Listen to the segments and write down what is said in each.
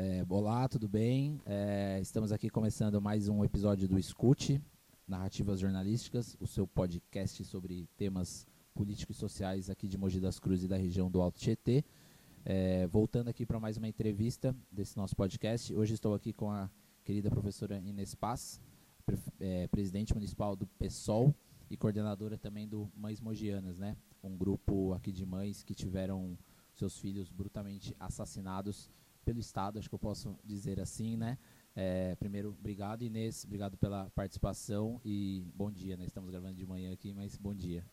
É, olá, tudo bem? É, estamos aqui começando mais um episódio do Escute, Narrativas Jornalísticas, o seu podcast sobre temas políticos e sociais aqui de Mogi das Cruzes e da região do Alto Tietê. É, voltando aqui para mais uma entrevista desse nosso podcast. Hoje estou aqui com a querida professora Inês Paz, pre é, presidente municipal do PSOL e coordenadora também do Mães Mogianas, né? Um grupo aqui de mães que tiveram seus filhos brutalmente assassinados pelo Estado, acho que eu posso dizer assim, né? É, primeiro, obrigado Inês, obrigado pela participação e bom dia, né? Estamos gravando de manhã aqui, mas bom dia.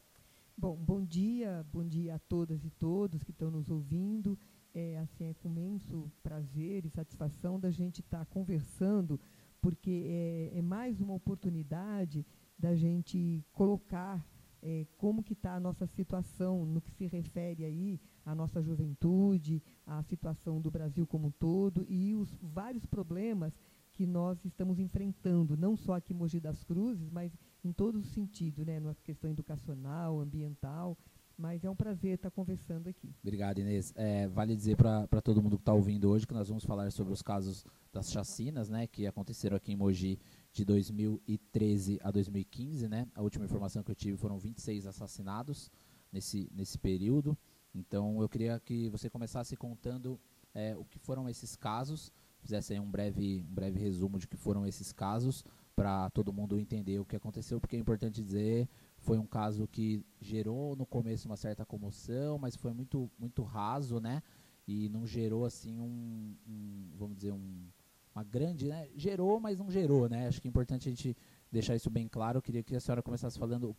Bom, bom dia, bom dia a todas e todos que estão nos ouvindo. É, assim, é com imenso prazer e satisfação da gente estar tá conversando, porque é, é, mais uma oportunidade da gente colocar é, como que está a nossa situação no que se refere aí à nossa juventude, à situação do Brasil como um todo e os vários problemas que nós estamos enfrentando, não só aqui em Mogi das Cruzes, mas em todo o sentido, né, na questão educacional, ambiental, mas é um prazer estar conversando aqui. Obrigado, Inês. É, vale dizer para todo mundo que está ouvindo hoje que nós vamos falar sobre os casos das chacinas, né, que aconteceram aqui em Mogi de 2013 a 2015, né? A última informação que eu tive foram 26 assassinados nesse, nesse período. Então eu queria que você começasse contando é, o que foram esses casos, fizesse um breve, um breve resumo de que foram esses casos, para todo mundo entender o que aconteceu, porque é importante dizer, foi um caso que gerou no começo uma certa comoção, mas foi muito, muito raso, né? E não gerou assim um, um vamos dizer, um, uma grande, né? Gerou, mas não gerou, né? Acho que é importante a gente deixar isso bem claro. Eu queria que a senhora começasse falando,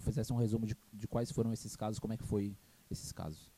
fizesse um resumo de, de quais foram esses casos, como é que foi esses casos.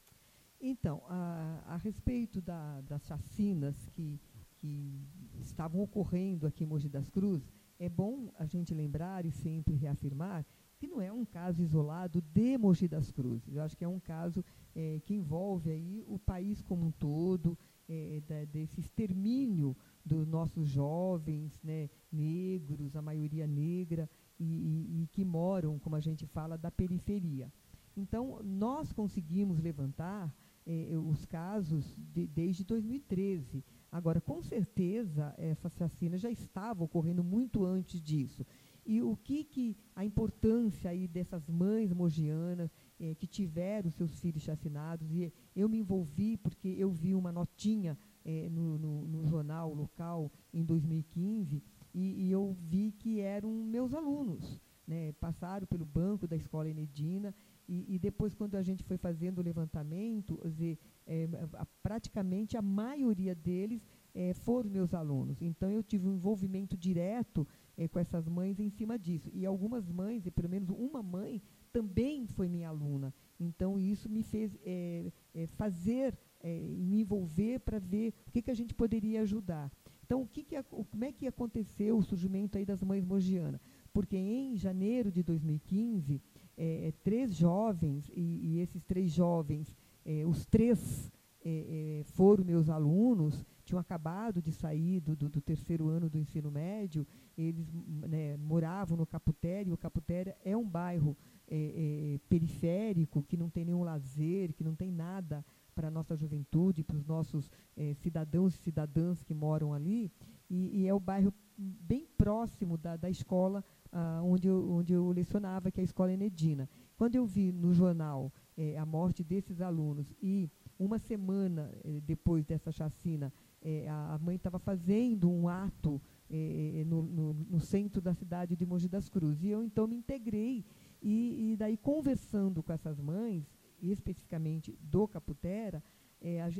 Então, a, a respeito da, das chacinas que, que estavam ocorrendo aqui em Mogi das Cruzes, é bom a gente lembrar e sempre reafirmar que não é um caso isolado de Mogi das Cruzes. Eu acho que é um caso é, que envolve aí o país como um todo, é, da, desse extermínio dos nossos jovens né, negros, a maioria negra, e, e, e, que moram, como a gente fala, da periferia. Então, nós conseguimos levantar eh, os casos de, desde 2013. Agora, com certeza, essa chacina já estava ocorrendo muito antes disso. E o que, que a importância aí dessas mães mogianas eh, que tiveram seus filhos chacinados, e eu me envolvi porque eu vi uma notinha é, no, no, no, jornal local em 2015 e, e, eu vi que eram meus alunos. Né, passaram pelo banco da escola Enedina e, e depois, quando a gente foi fazendo o levantamento, dizer, é, praticamente a maioria deles é, foram meus alunos. Então, eu tive um envolvimento direto é, com essas mães em cima disso. E algumas mães, e pelo menos uma mãe, também foi minha aluna. Então, isso me fez é, é, fazer é, me envolver para ver o que, que a gente poderia ajudar. Então, o que que, como é que aconteceu o surgimento aí das mães mogianas? Porque em janeiro de 2015, é, é, três jovens, e, e, esses três jovens, é, os três é, é, foram meus alunos, tinham acabado de sair do, do, do terceiro ano do ensino médio, eles né, moravam no Caputério, e o Caputério é um bairro é, periférico, que não tem nenhum lazer, que não tem nada para a nossa juventude, para os nossos cidadãos e cidadãs que moram ali, e, e, é o bairro bem próximo da, da escola ah, onde, eu, onde eu lecionava, que é a Escola Enedina. Quando eu vi no jornal eh, a morte desses alunos e uma semana eh, depois dessa chacina, a, a, mãe estava fazendo um ato no, no, no, centro da cidade de Mogi das Cruzes. E eu então me integrei e, e daí conversando com essas mães, especificamente do Caputera,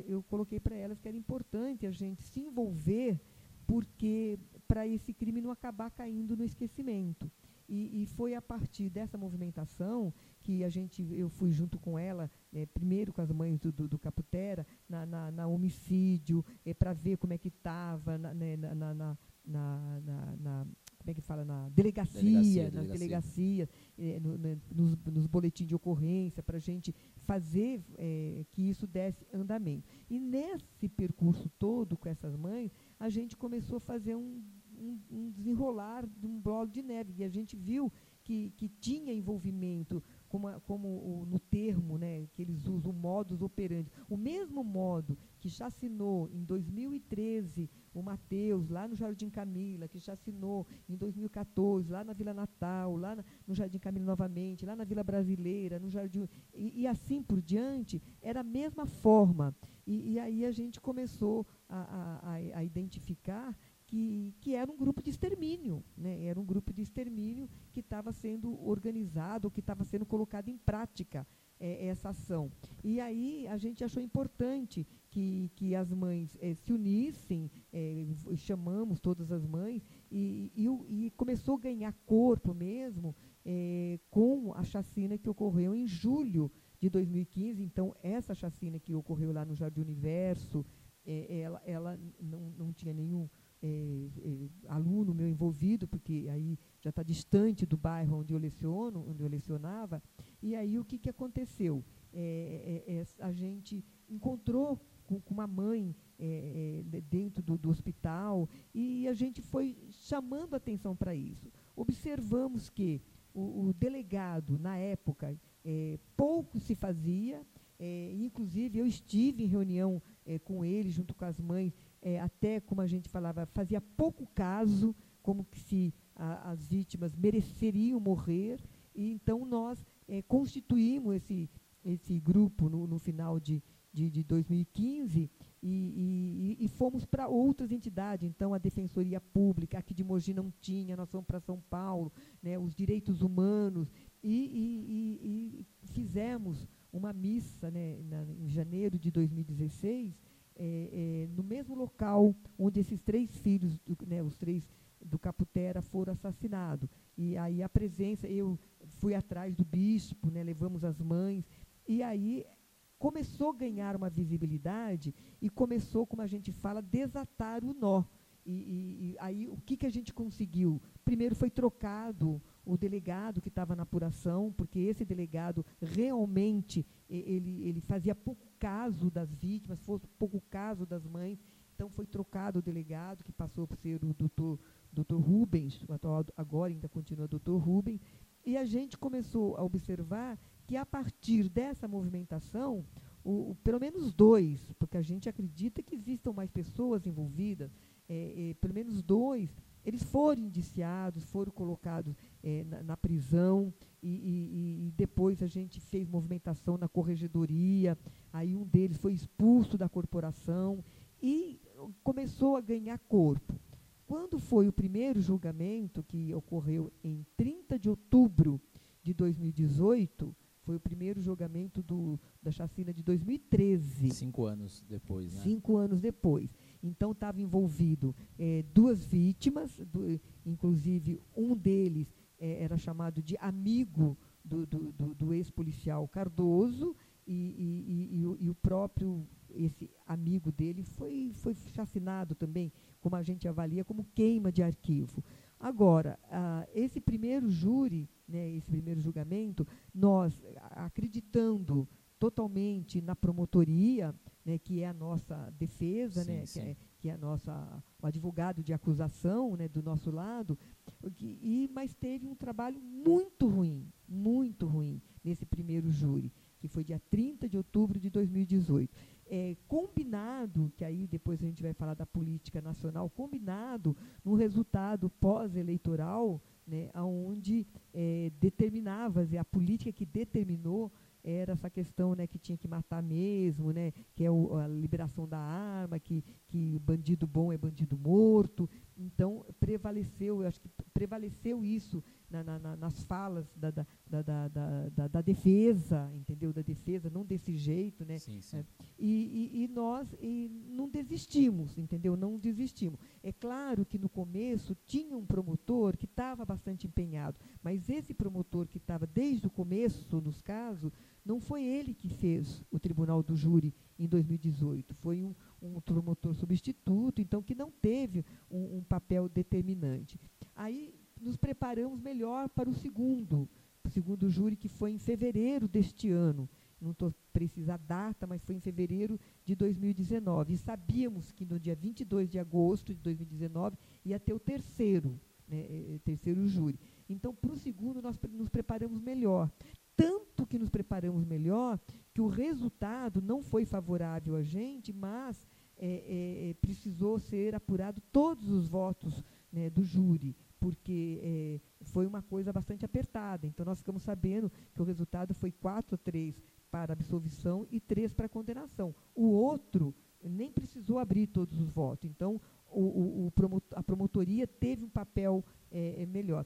eu coloquei para elas que era importante a gente se envolver, porque para esse crime não acabar caindo no esquecimento. E, e, foi a partir dessa movimentação que a gente, eu fui junto com ela, é, primeiro com as mães do, do, do Caputera, na, na, na homicídio, é, para ver como é que estava né, na, na, na, como é que fala, na delegacia, delegacia nas delegacia. delegacias, eh, no, né, nos, nos boletins de ocorrência, para a gente fazer eh, que isso desse andamento. E nesse percurso todo com essas mães, a gente começou a fazer um, um, um desenrolar de um blog de neve, e a gente viu que, que tinha envolvimento como, como o, no termo né, que eles usam, o modus operandi. O mesmo modo que chacinou em 2013 o Mateus, lá no Jardim Camila, que chacinou em 2014, lá na Vila Natal, lá na, no Jardim Camila novamente, lá na Vila Brasileira, no Jardim. E, e assim por diante, era a mesma forma. E, e aí a gente começou a, a, a identificar que, que era um grupo de extermínio, né? era um grupo de extermínio que estava sendo organizado, que estava sendo colocado em prática é, essa ação. E aí a gente achou importante que, que as mães é, se unissem, é, chamamos todas as mães, e, e, e, começou a ganhar corpo mesmo com a chacina que ocorreu em julho de 2015. Então, essa chacina que ocorreu lá no Jardim Universo, ela, ela não, não tinha nenhum é, é, aluno meu envolvido, porque aí já está distante do bairro onde eu leciono, onde eu lecionava. E aí o que, que aconteceu? É, é, é a gente encontrou com, com uma mãe dentro do, do, hospital e a gente foi chamando atenção para isso. Observamos que o, o delegado, na época, pouco se fazia, inclusive eu estive em reunião com ele, junto com as mães, é, até, como a gente falava, fazia pouco caso, como que se a, as vítimas mereceriam morrer, e então nós é, constituímos esse, esse grupo no, no final de, de, de 2015 e, e, e fomos para outras entidades. Então, a Defensoria Pública, aqui de Mogi não tinha, nós fomos para São Paulo, né, os direitos humanos, e, e fizemos uma missa né, na, em janeiro de 2016 é, é, no mesmo local onde esses três filhos, do, né, os três do Caputera foram assassinados. E aí a presença, eu fui atrás do bispo, né, levamos as mães, e aí começou a ganhar uma visibilidade e começou, como a gente fala, desatar o nó. E, e, e aí o que, que a gente conseguiu? Primeiro foi trocado o delegado que estava na apuração, porque esse delegado realmente ele, ele fazia pouco caso das vítimas, fosse pouco caso das mães. Então foi trocado o delegado, que passou por ser o doutor, doutor Rubens, o atual, agora ainda continua doutor Rubens, e a gente começou a observar que a partir dessa movimentação, o, o, pelo menos dois, porque a gente acredita que existam mais pessoas envolvidas, é, é, pelo menos dois eles foram indiciados, foram colocados é, na, na, prisão e, e, e, depois a gente fez movimentação na corregedoria. Aí um deles foi expulso da corporação e começou a ganhar corpo. Quando foi o primeiro julgamento, que ocorreu em 30 de outubro de 2018, foi o primeiro julgamento do, da chacina de 2013. Cinco anos depois, né? Cinco anos depois. Então estava envolvido é, duas vítimas, do, inclusive um deles é, era chamado de amigo do, do, do, do ex-policial Cardoso e, e, e, o, e, o, próprio esse amigo dele foi, foi chacinado também, como a gente avalia, como queima de arquivo. Agora, ah, esse primeiro júri, né, esse primeiro julgamento, nós acreditando totalmente na promotoria, né, que é a nossa defesa, sim, né, sim. Que, é, que é a nossa o advogado de acusação, né, do nosso lado, e mas teve um trabalho muito ruim, muito ruim nesse primeiro júri, que foi dia 30 de outubro de 2018. É, combinado, que aí depois a gente vai falar da política nacional, combinado no resultado pós-eleitoral, né, onde é, determinava, a política que determinou era essa questão né, que tinha que matar mesmo, né, que é o, a liberação da arma, que, que bandido bom é bandido morto. Então, prevaleceu, eu acho que prevaleceu isso na, na, nas falas da, da, da, da, da, defesa, entendeu? Da defesa, não desse jeito, né? Sim, sim. É, e, e, e, nós e não desistimos, entendeu? Não desistimos. É claro que no começo tinha um promotor que estava bastante empenhado, mas esse promotor que estava desde o começo nos casos, não foi ele que fez o tribunal do júri em 2018, foi um, um promotor substituto, então que não teve um, um papel determinante. Aí nos preparamos melhor para o segundo, o segundo júri, que foi em fevereiro deste ano. Não estou precisa a data, mas foi em fevereiro de 2019. E sabíamos que no dia 22 de agosto de 2019 ia ter o terceiro, né, eh, terceiro júri. Então, para o segundo, nós nos preparamos melhor. Tanto que nos preparamos melhor que o resultado não foi favorável a gente, mas é, é, precisou ser apurado todos os votos né, do júri, porque é, foi uma coisa bastante apertada. Então, nós ficamos sabendo que o resultado foi 4 a 3 para absolvição e 3 para condenação. O outro nem precisou abrir todos os votos. Então, o, o, o a promotoria teve um papel é, é, melhor.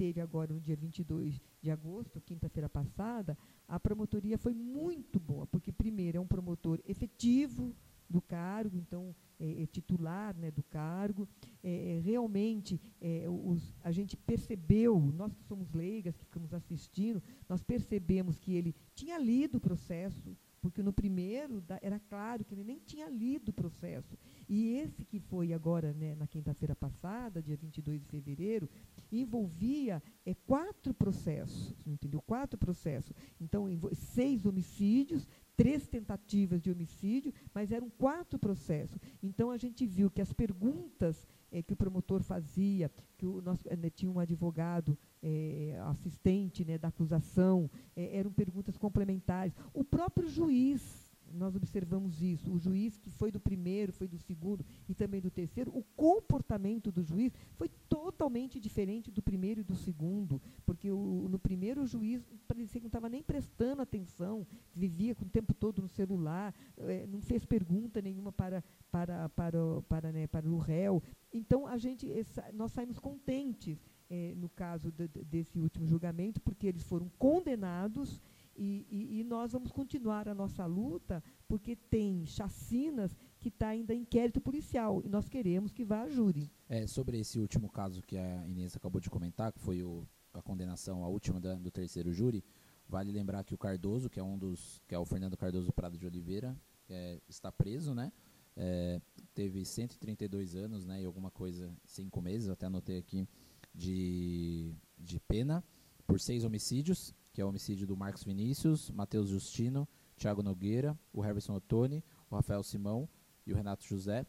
Teve agora no dia 22 de agosto, quinta-feira passada, a promotoria foi muito boa, porque, primeiro, é um promotor efetivo do cargo, então, é, é titular né, do cargo. É, é realmente, é, os, a gente percebeu, nós que somos leigas, que ficamos assistindo, nós percebemos que ele tinha lido o processo, porque no primeiro da, era claro que ele nem tinha lido o processo. E esse que foi agora, né, na quinta-feira passada, dia 22 de fevereiro, envolvia é, quatro processos, entendeu? Quatro processos. Então, seis homicídios, três tentativas de homicídio, mas eram quatro processos. Então, a gente viu que as perguntas é, que o promotor fazia, que o nosso, né, tinha um advogado é, assistente né, da acusação, é, eram perguntas complementares. O próprio juiz, nós observamos isso, o juiz que foi do primeiro, foi do segundo e também do terceiro, o comportamento do juiz foi totalmente diferente do primeiro e do segundo, porque o, no primeiro o juiz parecia que não estava nem prestando atenção, vivia com o tempo todo no celular, é, não fez pergunta nenhuma para, para, para, para, né, para o réu. Então, a gente, essa, nós saímos contentes é, no caso de, desse último julgamento, porque eles foram condenados e, e, e, nós vamos continuar a nossa luta, porque tem chacinas que está ainda em inquérito policial e nós queremos que vá a júri. É, sobre esse último caso que a Inês acabou de comentar, que foi o, a condenação, a última da, do terceiro júri, vale lembrar que o Cardoso, que é um dos, que é o Fernando Cardoso Prado de Oliveira, é, está preso, né? É, teve 132 anos, né? E alguma coisa, cinco meses, até anotei aqui, de, de pena por seis homicídios, que é o homicídio do Marcos Vinícius, Matheus Justino, Thiago Nogueira, o Herberson Ottoni, o Rafael Simão e o Renato José.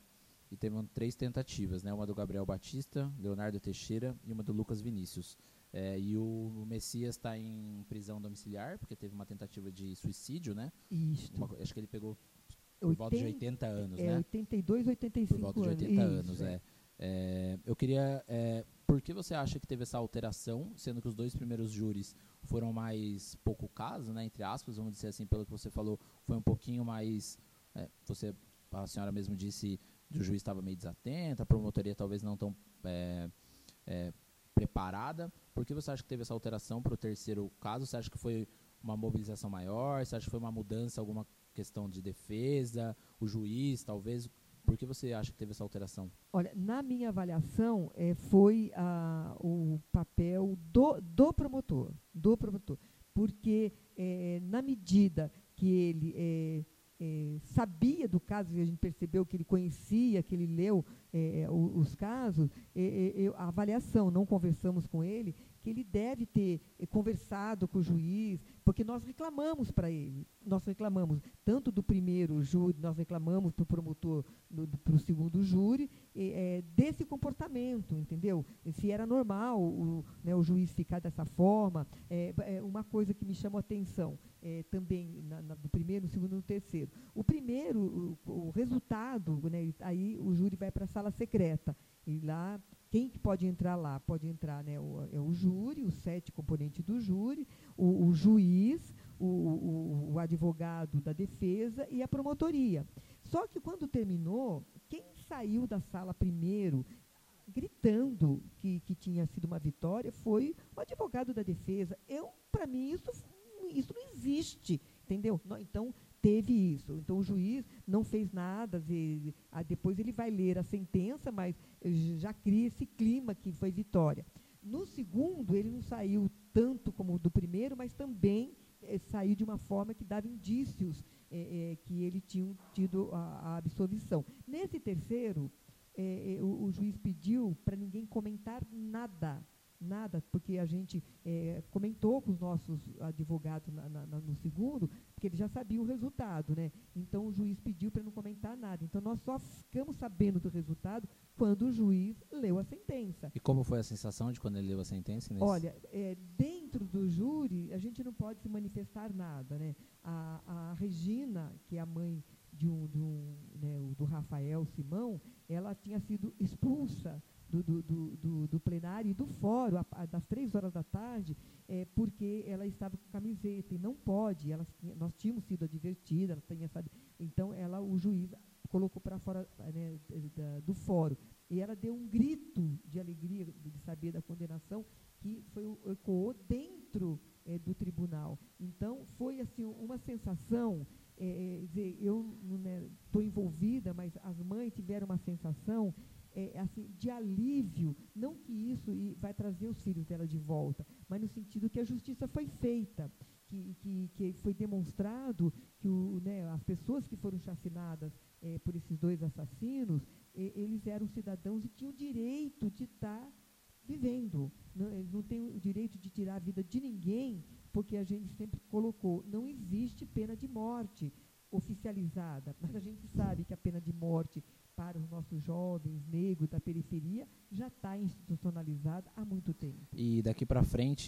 E teve três tentativas, né? uma do Gabriel Batista, Leonardo Teixeira e uma do Lucas Vinícius. É, e o Messias está em prisão domiciliar, porque teve uma tentativa de suicídio, né? Isso. acho que ele pegou por 80, volta de 80 anos, é, né? 82, 85 Por volta de 80 Isso, anos, é. é. É eu queria é, por que você acha que teve essa alteração, sendo que os dois primeiros júris foram mais pouco caso, né, entre aspas, vamos dizer assim, pelo que você falou, foi um pouquinho mais, é, você, a senhora mesmo disse, o juiz estava meio desatento, a promotoria talvez não tão é, é, preparada. Por que você acha que teve essa alteração para o terceiro caso? Você acha que foi uma mobilização maior? Você acha que foi uma mudança, alguma questão de defesa? O juiz, talvez? Por que você acha que teve essa alteração? Olha, na minha avaliação, é, foi a, o papel do, do promotor, do promotor, porque é, na medida que ele é, é, sabia do caso, e a gente percebeu que ele conhecia, que ele leu é, os, os, casos, é, a avaliação, não conversamos com ele, que ele deve ter eh, conversado com o juiz, porque nós reclamamos para ele. Nós reclamamos tanto do primeiro júri, nós reclamamos para o promotor, para o segundo júri, é, desse comportamento, entendeu? Se era normal o, né, o juiz ficar dessa forma. É, é uma coisa que me chamou a atenção é, também na, na, do primeiro, segundo e no terceiro. O primeiro, o, o resultado, né, aí o júri vai para a sala secreta. E lá quem que pode entrar lá? Pode entrar né, o, é o júri, os sete componentes do júri, o, o juiz, o, o, o, advogado da defesa e a promotoria. Só que quando terminou, quem saiu da sala primeiro, gritando que, que tinha sido uma vitória, foi o advogado da defesa. Eu, para mim, isso, isso não existe, entendeu? Então, teve isso. Então o juiz não fez nada, depois ele vai ler a sentença, mas já cria esse clima que foi vitória. No segundo, ele não saiu tanto como do primeiro, mas também é, saiu de uma forma que dava indícios é, é, que ele tinha tido a, a absolvição. Nesse terceiro, o, o juiz pediu para ninguém comentar nada nada, porque a gente é, comentou com os nossos advogados na, na, no segundo, porque ele já sabia o resultado, né? Então o juiz pediu para não comentar nada. Então nós só ficamos sabendo do resultado quando o juiz leu a sentença. E como foi a sensação de quando ele leu a sentença? Olha, é, dentro dentro do júri, a gente não pode se manifestar nada. Né? A, a Regina, que é a mãe de um, de um, né, do Rafael Simão, ela tinha sido expulsa do, do, do, do, plenário e do fórum, a, a, das três horas da tarde, é, porque ela estava com camiseta e não pode. Ela, nós tínhamos sido advertidas, então ela, o juiz colocou para fora né, da, do fórum. E ela deu um grito de alegria de saber da condenação que foi ecoou dentro é, do tribunal. Então foi assim uma sensação é, é dizer, eu estou né, envolvida, mas as mães tiveram uma sensação é, assim, de alívio, não que isso vai trazer os filhos dela de volta, mas no sentido que a justiça foi feita, que, que, que foi demonstrado que o, né, as pessoas que foram chacinadas é, por esses dois assassinos, é, eles eram cidadãos e tinham o direito de estar tá vivendo. Não, eles não têm o direito de tirar a vida de ninguém, porque a gente sempre colocou, não existe pena de morte oficializada, mas a gente sabe que a pena de morte para os nossos jovens negros da periferia já está institucionalizada há muito tempo. E daqui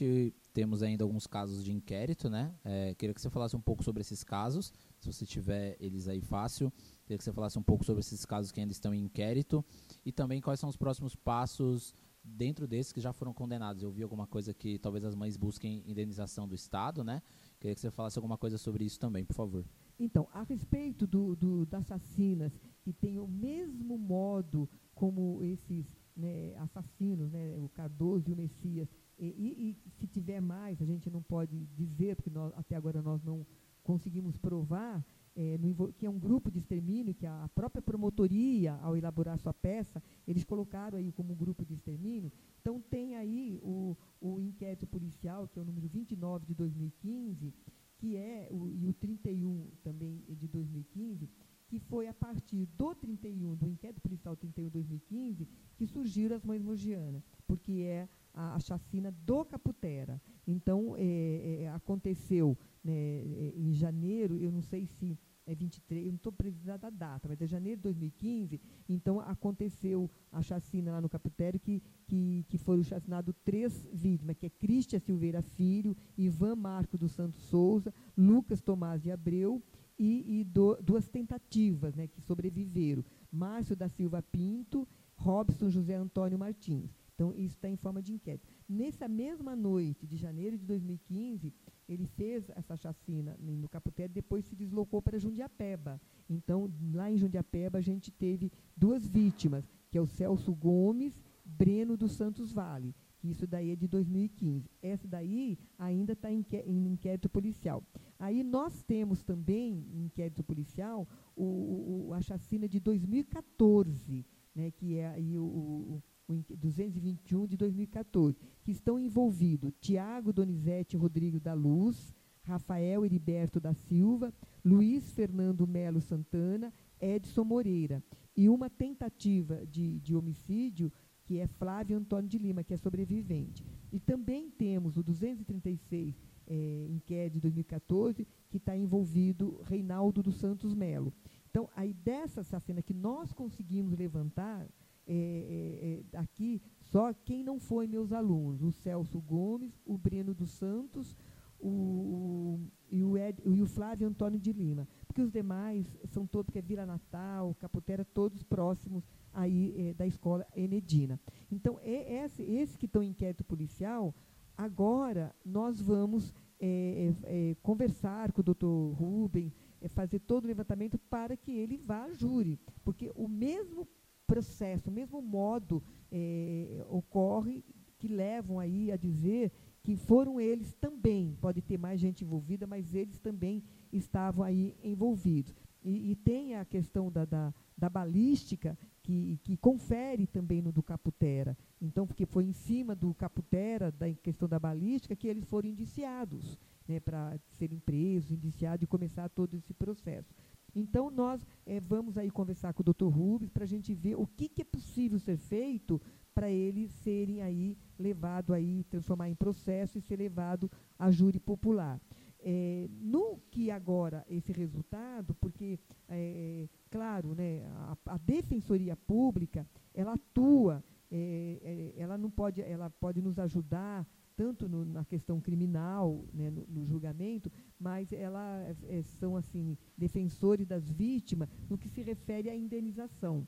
frente temos ainda alguns casos de inquérito, né? É, queria que você falasse um pouco sobre esses casos, se você tiver eles aí fácil. Queria que você falasse um pouco sobre esses casos que ainda estão em inquérito e também quais são os próximos passos dentro desses que já foram condenados. Eu vi alguma coisa que talvez as mães busquem indenização do Estado, né? Queria que você falasse alguma coisa sobre isso também, por favor. Então, a respeito do, do, das assassinas que têm o mesmo modo como esses né, assassinos, né, o Cardoso e o Messias, e, e, e, se tiver mais, a gente não pode dizer, porque nós, até agora nós não conseguimos provar, é, no, que é um grupo de extermínio, que a, própria promotoria, ao elaborar sua peça, eles colocaram aí como grupo de extermínio. Então, tem aí o, o inquérito policial, que é o número 29 de 2015, que é o, e o 31 também de 2015, que foi a partir do 31, do inquérito policial 31 de 2015, que surgiram as mães mogianas, porque é a, a chacina do Caputera. Então, é, é, aconteceu né, é, em janeiro, eu não sei se é 23, eu não estou precisando da data, mas é janeiro de 2015, então aconteceu a chacina lá no Caputério, que, que, que foram chacinados três vítimas, que é Cristia Silveira Filho, Ivan Marco dos Santos Souza, Lucas Tomás de Abreu e, e do, duas tentativas né, que sobreviveram, Márcio da Silva Pinto, Robson José Antônio Martins. Então, isso está em forma de inquérito. Nessa mesma noite de janeiro de 2015, ele fez essa chacina no Caputé, depois se deslocou para Jundiapeba. Então, lá em Jundiapeba, a gente teve duas vítimas, que é o Celso Gomes, Breno dos Santos Vale, isso daí é de 2015. Essa daí ainda está em, inquérito policial. Aí nós temos também, em inquérito policial, o, o, a chacina de 2014, né, que é aí o o 221 de 2014, que estão envolvidos Tiago Donizete Rodrigo da Luz, Rafael Heriberto da Silva, Luiz Fernando Melo Santana, Edson Moreira. E uma tentativa de, de homicídio, que é Flávio Antônio de Lima, que é sobrevivente. E também temos o 236, é, inquérito de 2014, que está envolvido Reinaldo dos Santos Melo. Então, aí dessa assassina que nós conseguimos levantar, é, é, é, aqui só quem não foi meus alunos, o Celso Gomes, o Breno dos Santos o, o, e, o Ed, e o Flávio Antônio de Lima. Porque os demais são todos, que é Vila Natal, Caputera, todos próximos aí é, da escola Enedina. Então, é esse, esse que estão em inquérito policial, agora nós vamos é, é, conversar com o doutor Rubem, fazer todo o levantamento para que ele vá a júri. Porque o mesmo processo, o mesmo modo é, ocorre que levam aí a dizer que foram eles também, pode ter mais gente envolvida, mas eles também estavam aí envolvidos. E, e tem a questão da, da, da balística, que, que, confere também no do Caputera. Então, porque foi em cima do Caputera, da questão da balística, que eles foram indiciados, né, para serem presos, indiciados e começar todo esse processo. Então, nós é, vamos aí conversar com o doutor Rubens para a gente ver o que, que é possível ser feito para eles serem aí levado aí, transformar em processo e ser levado a júri popular. É, no que agora esse resultado, porque, é, claro, né, a, a, defensoria pública, ela atua, é, ela não pode, ela pode nos ajudar tanto no, na questão criminal, né, no, no, julgamento, mas ela é, são assim defensores das vítimas no que se refere à indenização.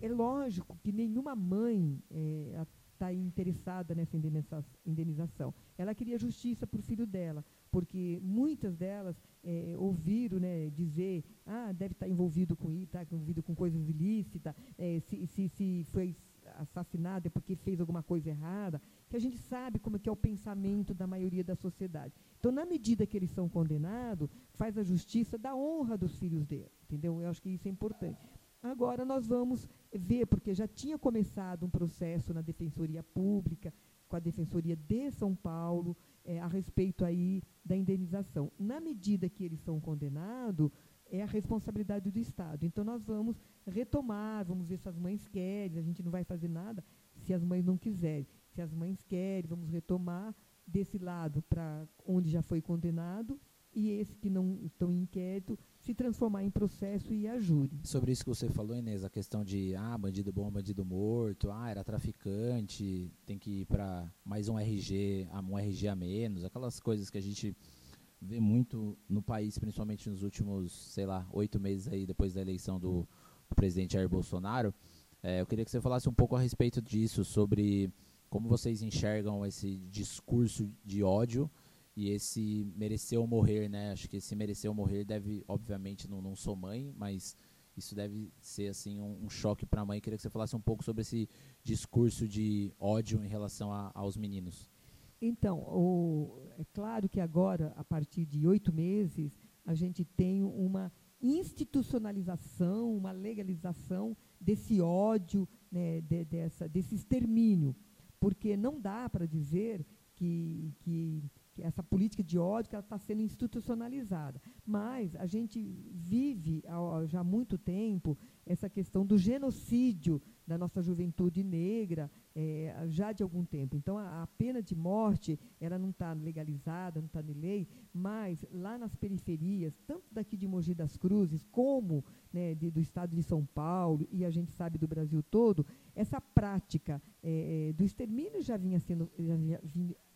É lógico que nenhuma mãe está é, interessada nessa indenização. Ela queria justiça para o filho dela, porque muitas delas é, ouviram né, dizer, ah, deve estar tá envolvido com isso, está envolvido com coisas ilícitas, é, se, se, se foi assassinado é porque fez alguma coisa errada, que a gente sabe como é que é o pensamento da maioria da sociedade. Então, na medida que eles são condenados, faz a justiça da honra dos filhos dele, entendeu? Eu acho que isso é importante. Agora nós vamos ver, porque já tinha começado um processo na Defensoria Pública, com a Defensoria de São Paulo, é, a respeito aí da indenização. Na medida que eles são condenados, é a responsabilidade do Estado. Então nós vamos retomar, vamos ver se as mães querem, a gente não vai fazer nada se as mães não quiserem. Se as mães querem, vamos retomar desse lado para onde já foi condenado e esse que não estão em inquérito se transformar em processo e a. Sobre isso que você falou, Inês, a questão de ah, bandido bom, bandido morto, ah, era traficante, tem que ir para mais um RG, um RG a menos, aquelas coisas que a gente vê muito no país, principalmente nos últimos, sei lá, oito meses aí depois da eleição do, presidente Jair Bolsonaro. É, eu queria que você falasse um pouco a respeito disso, sobre como vocês enxergam esse discurso de ódio e esse mereceu morrer, né? Acho que esse mereceu morrer deve, obviamente, não, não sou mãe, mas isso deve ser assim um, um choque para a mãe. Queria que você falasse um pouco sobre esse discurso de ódio em relação a, aos meninos. Então, o, é claro que agora, a partir de oito meses, a gente tem uma institucionalização, uma legalização desse ódio, né, de, dessa, desse extermínio. Porque não dá para dizer que, que, que, essa política de ódio está sendo institucionalizada. Mas a gente vive já há muito tempo essa questão do genocídio da nossa juventude negra é, já de algum tempo. Então, a, a pena de morte ela não está legalizada, não está na lei, mas lá nas periferias, tanto daqui de Mogi das Cruzes, como né, de, do estado de São Paulo, e a gente sabe do Brasil todo, essa prática é, é do extermínio já vinha sendo, já, vinha,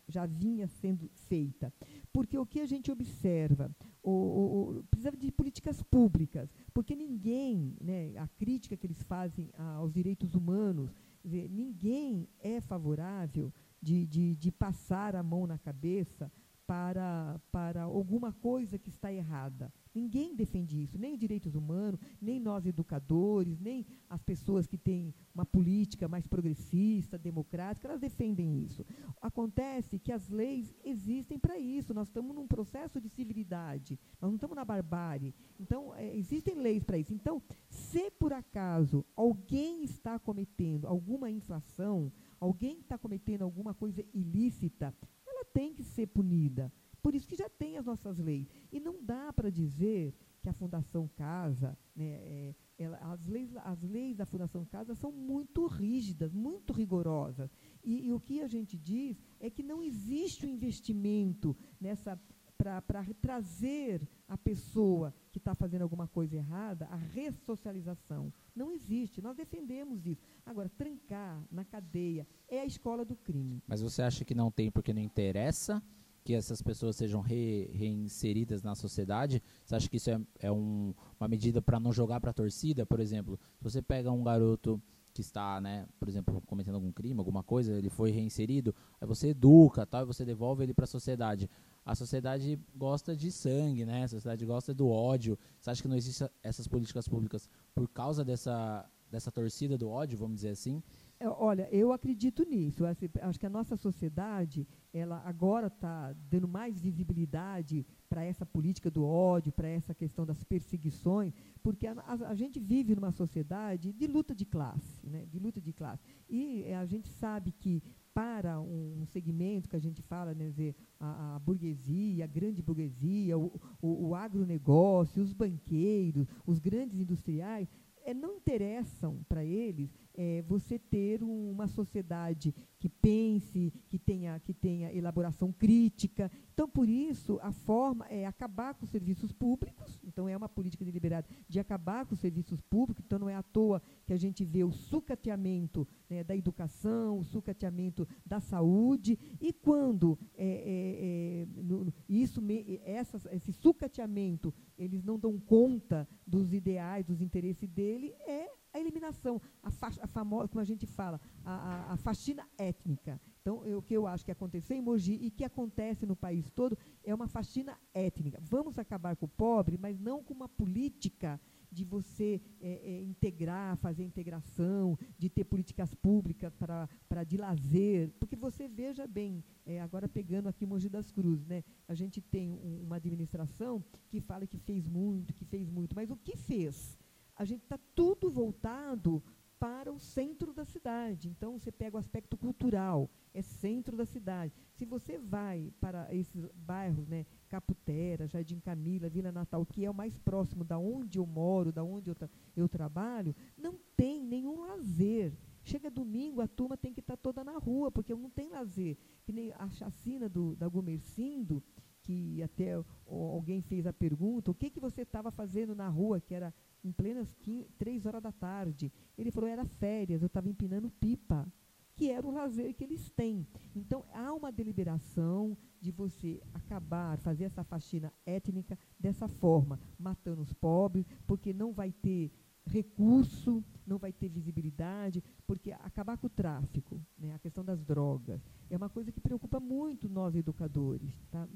já vinha sendo feita. Porque o que a gente observa, o, o, o, precisa de políticas públicas, porque ninguém, né, a crítica que eles fazem aos direitos humanos, ninguém é favorável de, de, de passar a mão na cabeça para, para alguma coisa que está errada. Ninguém defende isso, nem direitos humanos, nem nós educadores, nem as pessoas que têm uma política mais progressista, democrática, elas defendem isso. Acontece que as leis existem para isso, nós estamos num processo de civilidade, nós não estamos na barbárie. Então, é, existem leis para isso. Então, se por acaso alguém está cometendo alguma infração, alguém está cometendo alguma coisa ilícita, ela tem que ser punida. Por isso que já tem as nossas leis. E não dá para dizer que a Fundação Casa, né, é, ela, as, leis, as leis da Fundação Casa são muito rígidas, muito rigorosas. E, e o que a gente diz é que não existe o um investimento nessa para trazer a pessoa que está fazendo alguma coisa errada, a ressocialização. Não existe. Nós defendemos isso. Agora, trancar na cadeia é a escola do crime. Mas você acha que não tem porque não interessa? Que essas pessoas sejam re, reinseridas na sociedade? Você acha que isso é, é um, uma medida para não jogar para a torcida? Por exemplo, se você pega um garoto que está, né, por exemplo, cometendo algum crime, alguma coisa, ele foi reinserido, aí você educa, tal, e você devolve ele para a sociedade. A sociedade gosta de sangue, né? A sociedade gosta do ódio. Você acha que não existem essas políticas públicas por causa dessa dessa torcida do ódio, vamos dizer assim? É, olha, eu acredito nisso. Acho que a nossa sociedade, ela agora está dando mais visibilidade para essa política do ódio, para essa questão das perseguições, porque a, a, a, gente vive numa sociedade de luta de classe, né? De luta de classe. E é, a gente sabe que para um segmento que a gente fala, né, dizer, a, a burguesia, a grande burguesia, o, o, o agronegócio, os banqueiros, os grandes industriais, é, não interessam para eles é, você ter um, uma sociedade que pense, que tenha, que tenha elaboração crítica. Então, por isso, a forma é acabar com os serviços públicos. Então, é uma política deliberada de acabar com os serviços públicos. Então, não é à toa que a gente vê o sucateamento né, da educação, o sucateamento da saúde. E quando é, é, é no, isso, me, essas, esse sucateamento eles não dão conta dos ideais, dos interesses dele, é a eliminação, a, a famosa, como a gente fala, a, a, a faxina étnica. Então, o que eu acho que aconteceu em Mogi e que acontece no país todo é uma faxina étnica. Vamos acabar com o pobre, mas não com uma política de você é, é, integrar, fazer integração, de ter políticas públicas para de lazer. Porque você veja bem, é, agora pegando aqui Mogi das Cruzes, né, a gente tem um, uma administração que fala que fez muito, que fez muito, mas o que fez? A gente está tudo voltado para o centro da cidade. Então, você pega o aspecto cultural, é centro da cidade. Se você vai para esses bairros, né, Caputera, Jardim Camila, Vila Natal, que é o mais próximo da onde eu moro, da onde eu, tra eu trabalho, não tem nenhum lazer. Chega domingo, a turma tem que estar tá toda na rua, porque não tem lazer. Que nem a chacina do, da Gomercindo, que até alguém fez a pergunta, o que, que você estava fazendo na rua, que era em plenas três horas da tarde? Ele falou, era férias, eu estava empinando pipa que era o lazer que eles têm. Então, há uma deliberação de você acabar, fazer essa faxina étnica dessa forma, matando os pobres, porque não vai ter recurso, não vai ter visibilidade, porque acabar com o tráfico, né, a questão das drogas, é uma coisa que preocupa muito nós educadores, tá?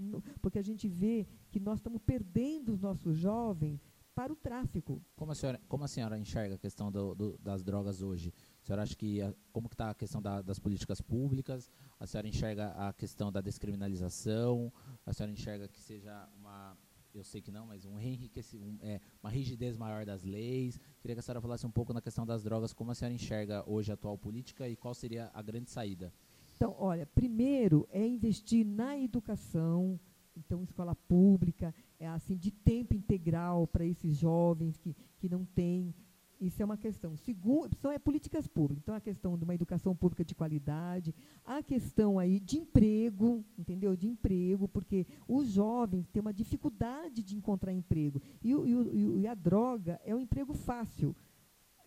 porque a gente vê que nós estamos perdendo os nossos jovens para o tráfico. Como a senhora, como a senhora enxerga a questão do, do, das drogas hoje? A senhora acha que a, como está a questão da, das políticas públicas? A senhora enxerga a questão da descriminalização? A senhora enxerga que seja uma eu sei que não, mas um um, é, uma rigidez maior das leis. Queria que a senhora falasse um pouco na questão das drogas, como a senhora enxerga hoje a atual política e qual seria a grande saída. Então, olha, primeiro é investir na educação, então escola pública, é assim de tempo integral para esses jovens que, que não têm isso é uma questão. Segundo, são é políticas públicas. Então, a questão de uma educação pública de qualidade, a questão aí de emprego, entendeu? De emprego, porque os jovens têm uma dificuldade de encontrar emprego. E, e, e a droga é um emprego fácil,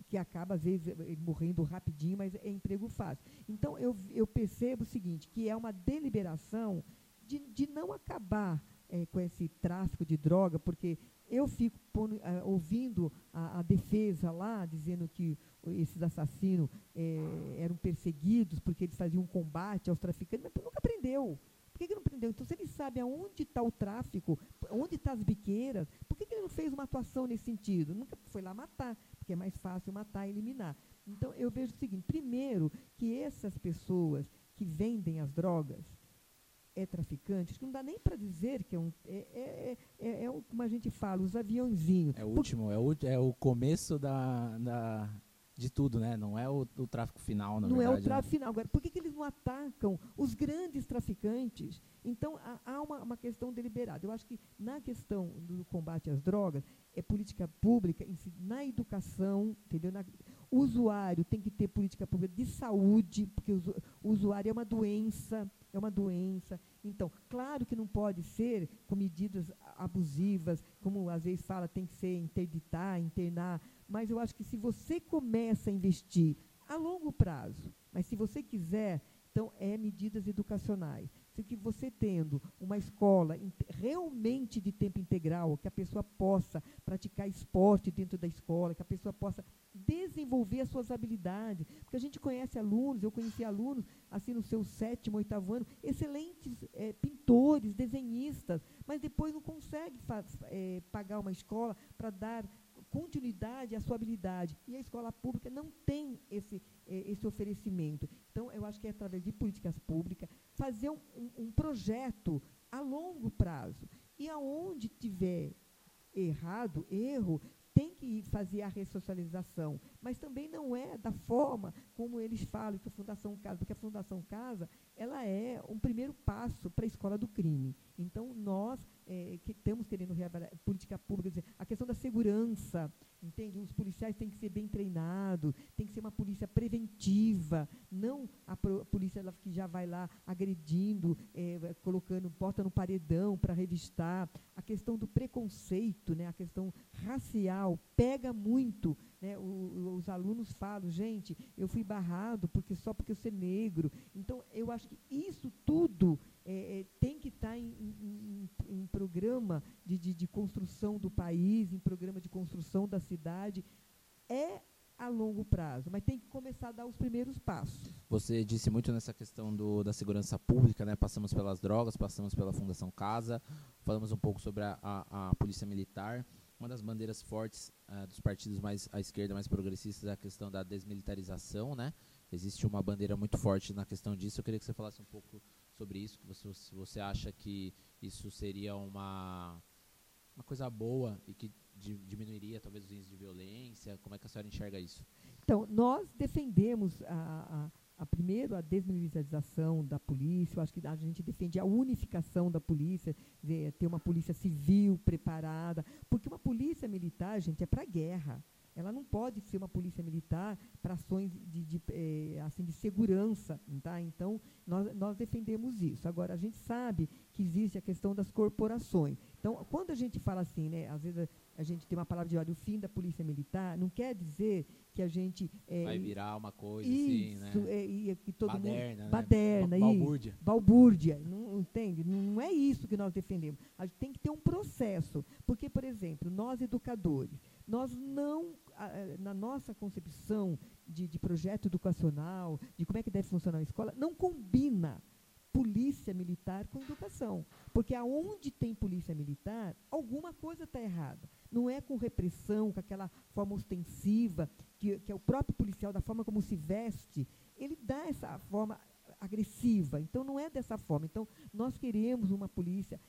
que acaba, às vezes, morrendo rapidinho, mas é emprego fácil. Então, eu, eu percebo o seguinte, que é uma deliberação de, de não acabar é, com esse tráfico de droga, porque eu fico pondo, uh, ouvindo a, a, defesa lá, dizendo que esses assassinos é, eram perseguidos porque eles faziam um combate aos traficantes, mas nunca prendeu. Por que, que não prendeu? Então, se ele sabe aonde está o tráfico, onde estão tá as biqueiras, por que, que ele não fez uma atuação nesse sentido? Nunca foi lá matar, porque é mais fácil matar e eliminar. Então, eu vejo o seguinte: primeiro, que essas pessoas que vendem as drogas, é traficante, acho que não dá nem para dizer que é um. É, é, é, é, como a gente fala, os aviãozinhos. É o último, é o, é o começo da, da, de tudo, né? Não é o, o tráfico final, na não verdade. Não é o tráfico né? final. Agora, por que, que eles não atacam os grandes traficantes? Então, há, há uma, uma, questão deliberada. Eu acho que na questão do combate às drogas, é política pública, na educação, entendeu? Na, o usuário tem que ter política pública de saúde, porque o, usuário é uma doença é uma doença. Então, claro que não pode ser com medidas abusivas, como às vezes fala, tem que ser interditar, internar, mas eu acho que se você começa a investir a longo prazo, mas se você quiser, então é medidas educacionais. Se que você tendo uma escola realmente de tempo integral, que a pessoa possa praticar esporte dentro da escola, que a pessoa possa desenvolver as suas habilidades. Porque a gente conhece alunos, eu conheci alunos, assim, no seu sétimo, oitavo ano, excelentes é, pintores, desenhistas, mas depois não consegue é, pagar uma escola para dar continuidade à sua habilidade. E a escola pública não tem esse, é, esse oferecimento. Então, eu acho que é através de políticas públicas, fazer um, um projeto a longo prazo. E aonde tiver errado, erro, tem que fazer a ressocialização, mas também não é da forma como eles falam que a Fundação Casa, porque a Fundação Casa ela é um primeiro passo para a escola do crime. Então, nós é, que estamos querendo política pública, a questão da segurança, entende? Os policiais têm que ser bem treinados, tem que ser uma polícia preventiva, não a, polícia que já vai lá agredindo, é, colocando, bota no paredão para revistar. A questão do preconceito, né, a questão racial, pega muito. Né, o, os alunos falam, gente, eu fui barrado porque só porque eu ser negro. Então, eu acho que isso tudo é, é, tem que estar tá em, em, em, programa de, de, de, construção do país, em programa de construção da cidade. É a longo prazo, mas tem que começar a dar os primeiros passos. Você disse muito nessa questão do, da segurança pública, né? Passamos pelas drogas, passamos pela Fundação Casa, falamos um pouco sobre a, a, a Polícia Militar. Uma das bandeiras fortes uh, dos partidos mais à esquerda, mais progressistas, é a questão da desmilitarização, né? Existe uma bandeira muito forte na questão disso. Eu queria que você falasse um pouco sobre isso, que você, se você acha que isso seria uma, uma coisa boa e que diminuiria talvez os índices de violência? Como é que a senhora enxerga isso? Então, nós defendemos a, a, a primeiro a desmilitarização da polícia, eu acho que a gente defende a unificação da polícia, ter uma polícia civil preparada, porque uma polícia militar, gente, é para guerra. Ela não pode ser uma polícia militar para ações de, de, eh, assim, de segurança. Tá? Então, nós, nós defendemos isso. Agora, a gente sabe que existe a questão das corporações. Então, quando a gente fala assim, né, às vezes a, a gente tem uma palavra de olha, o fim da polícia militar, não quer dizer que a gente. É, Vai virar uma coisa isso, assim, né? É, e, que todo baderna, mundo, né? Baderna, balbúrdia. E, balbúrdia. Não, entende? Não é isso que nós defendemos. A gente tem que ter um processo. Porque, por exemplo, nós educadores, nós não, na nossa concepção de, de projeto educacional, de como é que deve funcionar a escola, não combina polícia militar com educação. Porque aonde tem polícia militar, alguma coisa está errada. Não é com repressão, com aquela forma ostensiva, que, que é o próprio policial, da forma como se veste, ele dá essa forma agressiva. Então, não é dessa forma. Então, nós queremos uma polícia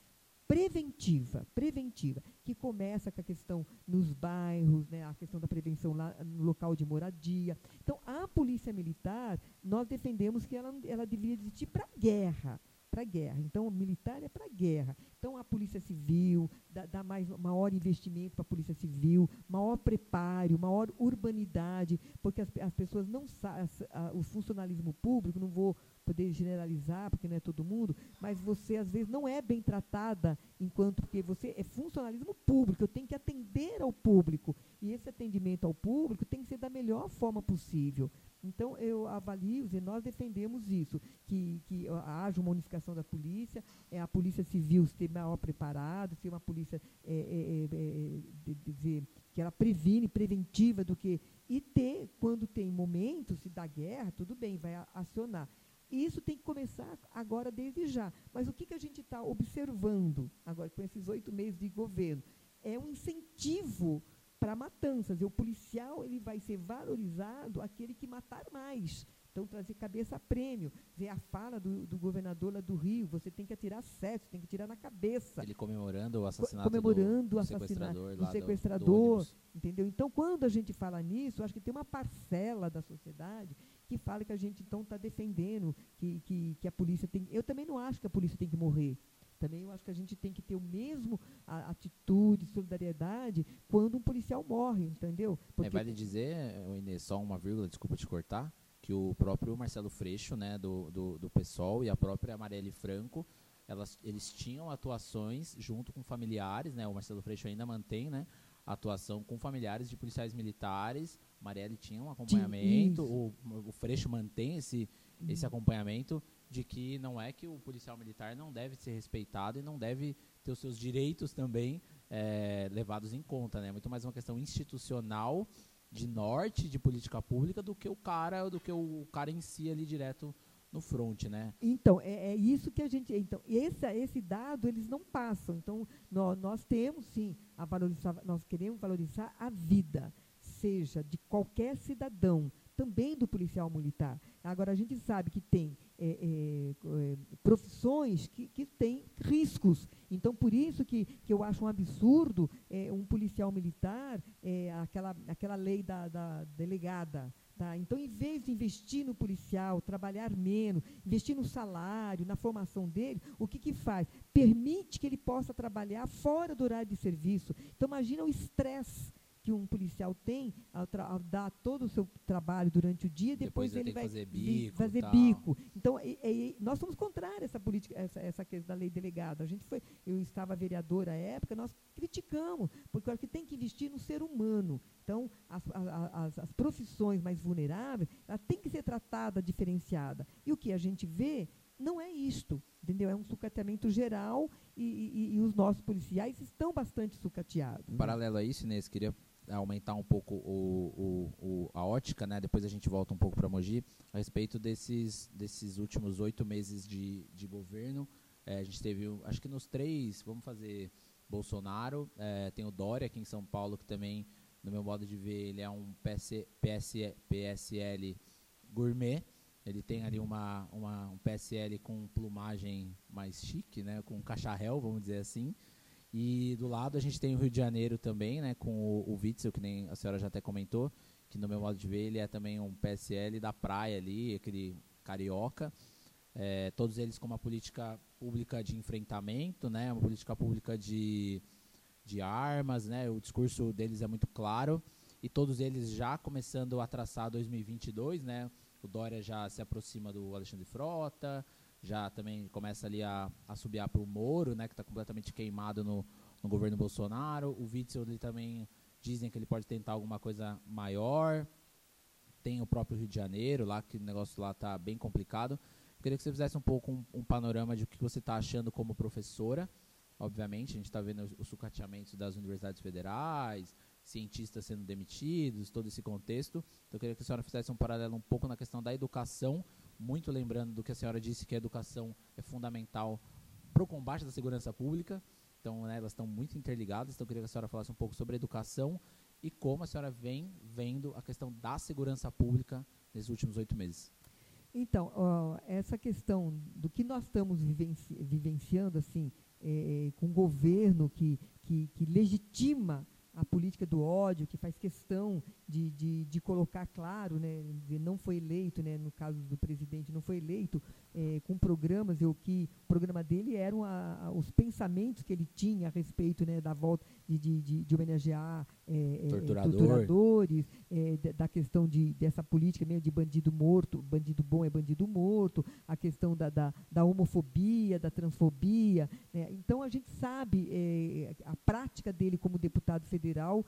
preventiva, preventiva, que começa com a questão nos bairros, né, a questão da prevenção lá no local de moradia. Então, a polícia militar, nós defendemos que ela, ela deveria existir para guerra, para guerra. Então, o militar é para guerra. Então, a polícia civil dá, dá mais maior investimento para a polícia civil, maior preparo, maior urbanidade, porque as, as pessoas não sabem, o funcionalismo público, não vou poder generalizar, porque não é todo mundo, mas você às vezes não é bem tratada enquanto porque você é funcionalismo público, eu tenho que atender ao público. E esse atendimento ao público tem que ser da melhor forma possível. Então, eu avalio, e nós defendemos isso, que, que haja uma unificação da polícia, é, a polícia civil ser maior preparada, ser uma polícia é, é, é, é dizer, que ela previne, preventiva do que. E ter, quando tem momentos, se dá guerra, tudo bem, vai acionar. E isso tem que começar agora, desde já. Mas o que, que a gente está observando agora, com esses oito meses de governo? É um incentivo para matanças. E o policial ele vai ser valorizado aquele que matar mais. Então, trazer cabeça a prêmio. Ver a fala do, do governador lá do Rio, você tem que atirar sete, tem que tirar na cabeça. Ele comemorando o assassinato comemorando do, o assassinato do sequestrador. Do, do entendeu? Então, quando a gente fala nisso, acho que tem uma parcela da sociedade que fala que a gente então está defendendo que, que, que a polícia tem. Eu também não acho que a polícia tem que morrer. Também eu acho que a gente tem que ter o mesmo a, atitude, solidariedade quando um policial morre, entendeu? É, Porque é, vale dizer, Inês, só uma vírgula, desculpa te cortar, que o próprio Marcelo Freixo, né, do, do, do PSOL, e a própria Marielle Franco, elas, eles tinham atuações junto com familiares, né, o Marcelo Freixo ainda mantém, né, atuação com familiares de policiais militares. Marielle tinha um acompanhamento, o, o Freixo mantém esse, uhum. esse acompanhamento de que não é que o policial militar não deve ser respeitado e não deve ter os seus direitos também é, levados em conta, né? Muito mais uma questão institucional de norte de política pública do que o cara, do que o cara em si ali direto no front, né? Então, é, é, isso que a gente. Então, esse, esse dado eles não passam. Então, nós, nós temos sim a valorizar, nós queremos valorizar a vida, seja de qualquer cidadão, também do policial militar. Agora, a gente sabe que tem é, é, é, profissões que, que têm riscos. Então, por isso que, que eu acho um absurdo é, um policial militar, é, aquela, aquela lei da, da delegada, Tá? Então, em vez de investir no policial, trabalhar menos, investir no salário, na formação dele, o que, que faz? Permite que ele possa trabalhar fora do horário de serviço. Então, imagina o estresse que um policial tem ao, ao, dar todo o seu trabalho durante o dia, depois, depois ele vai fazer bico. Fazer bico. Então, e, e, nós somos contrários a essa política, essa, essa questão da lei delegada. A gente foi, eu estava vereadora à época, nós criticamos, porque eu acho que tem que investir no ser humano. Então, as, as, as profissões mais vulneráveis, ela tem que ser tratada diferenciada. E o que a gente vê não é isto, entendeu? É um sucateamento geral e, e, e os nossos policiais estão bastante sucateados. Né? Paralelo a isso, Inês, queria aumentar um pouco o, o, o, a ótica, né? depois a gente volta um pouco para Mogi, a respeito desses, desses últimos oito meses de, de governo. É, a gente teve, acho que nos três, vamos fazer Bolsonaro, é, tem o Dória aqui em São Paulo, que também, no meu modo de ver, ele é um PS, PS, PSL gourmet. Ele tem ali uma, uma, um PSL com plumagem mais chique, né, com cacharel, vamos dizer assim. E do lado a gente tem o Rio de Janeiro também, né, com o, o Witzel, que nem a senhora já até comentou, que no meu modo de ver ele é também um PSL da praia ali, aquele carioca. É, todos eles com uma política pública de enfrentamento, né, uma política pública de, de armas, né, o discurso deles é muito claro. E todos eles já começando a traçar 2022, né, o Dória já se aproxima do Alexandre Frota, já também começa ali a, a subir para o Moro, né, que está completamente queimado no, no governo Bolsonaro. O Witzel ele também dizem que ele pode tentar alguma coisa maior. Tem o próprio Rio de Janeiro lá, que o negócio lá está bem complicado. Eu queria que você fizesse um pouco um, um panorama de o que você está achando como professora. Obviamente, a gente está vendo os sucateamentos das universidades federais, cientistas sendo demitidos, todo esse contexto. Então, eu queria que a senhora fizesse um paralelo um pouco na questão da educação muito lembrando do que a senhora disse, que a educação é fundamental para o combate da segurança pública. Então, né, elas estão muito interligadas. Então, eu queria que a senhora falasse um pouco sobre educação e como a senhora vem vendo a questão da segurança pública nesses últimos oito meses. Então, ó, essa questão do que nós estamos vivenci vivenciando, assim, é, com um governo que, que, que legitima a política do ódio, que faz questão de, de, de colocar claro, né, não foi eleito, né, no caso do presidente, não foi eleito é, com programas, o que o programa dele eram a, a, os pensamentos que ele tinha a respeito né, da volta de, de, de, de homenagear é, Torturador. torturadores, da questão de, dessa política mesmo de bandido morto, bandido bom é bandido morto, a questão da, da, da homofobia, da transfobia. Né, então a gente sabe a prática dele como deputado federal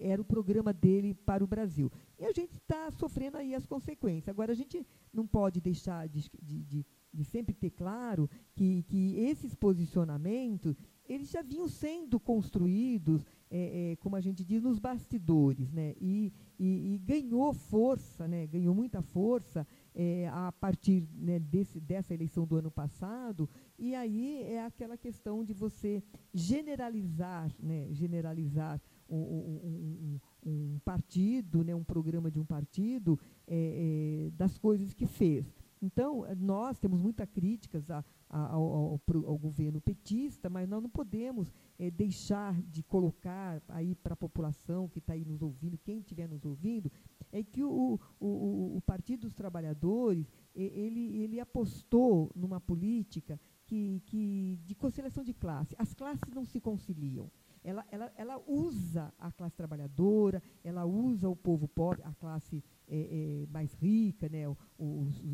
era o programa dele para o Brasil. E a gente está sofrendo aí as consequências. Agora, a gente não pode deixar de, de, de, de sempre ter claro que, que esses posicionamentos eles já vinham sendo construídos, é, é, como a gente diz, nos bastidores, né? E, e, e ganhou força, né? Ganhou muita força é, a partir né, desse, dessa eleição do ano passado. E aí é aquela questão de você generalizar, né? Generalizar um, um, um, partido, né, um programa de um partido, é, é, das coisas que fez. Então, nós temos muitas críticas a, ao, ao, ao, governo petista, mas nós não podemos é, deixar de colocar aí para a população que está aí nos ouvindo, quem estiver nos ouvindo, é que o, o, o Partido dos Trabalhadores ele, ele apostou numa política que, que, de conciliação de classe. As classes não se conciliam ela, ela, ela usa a classe trabalhadora, ela usa o povo pobre, a classe é, é, mais rica, né,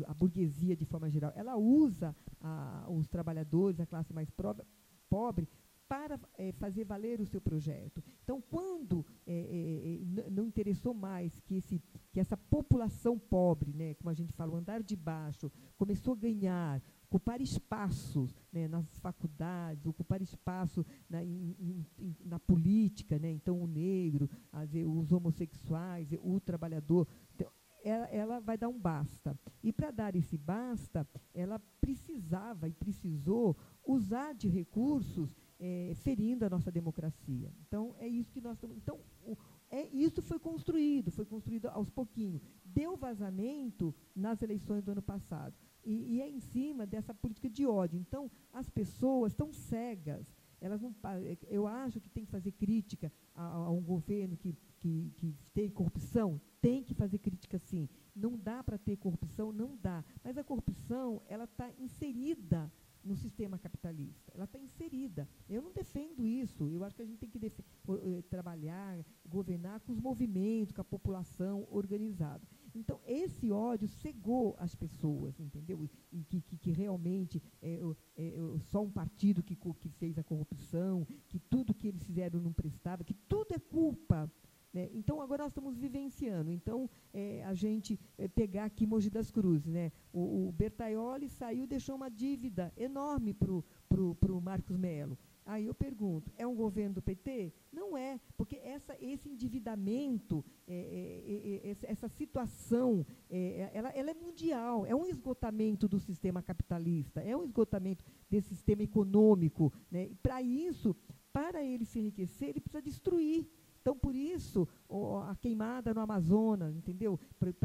a burguesia de forma geral, ela usa a, os trabalhadores, a classe mais pobre, pobre para é, fazer valer o seu projeto. Então, quando é, é, não interessou mais que, esse, que essa população pobre, né, como a gente fala, o andar de baixo, começou a ganhar ocupar espaços né, nas faculdades, ocupar espaço na, em, em, na política, né, então o negro, as, os homossexuais, o trabalhador. Então, ela, ela, vai dar um basta. E para dar esse basta, ela precisava e precisou usar de recursos é, ferindo a nossa democracia. Então, é isso que nós estamos. Então, o, é, isso foi construído, foi construído aos pouquinhos. Deu vazamento nas eleições do ano passado. E, e, é em cima dessa política de ódio. Então, as pessoas estão cegas. elas não, é, eu acho que tem que fazer crítica a, a um governo que, que, que tem corrupção, tem que fazer crítica sim. Não dá para ter corrupção, não dá. Mas a corrupção, ela está inserida no sistema capitalista. Ela está inserida. Eu não defendo isso. Eu acho que a gente tem que eh, trabalhar, governar com os movimentos, com a população organizada. Então, esse ódio cegou as pessoas, entendeu? E que, que, que realmente é, é, só um partido que, que fez a corrupção, que tudo que eles fizeram não prestava, que tudo é culpa né? Então, agora nós estamos vivenciando. Então, é, a gente é, pegar aqui Mogi das Cruzes. Né? O, o Bertaioli saiu deixou uma dívida enorme para o Marcos Melo. Aí eu pergunto, é um governo do PT? Não é, porque essa, esse endividamento, é, é, é, é essa situação, é, ela, ela, é mundial, é um esgotamento do sistema capitalista, é um esgotamento desse sistema econômico. Né? Para isso, para ele se enriquecer, ele precisa destruir. Então, por isso, a queimada no Amazonas, entendeu?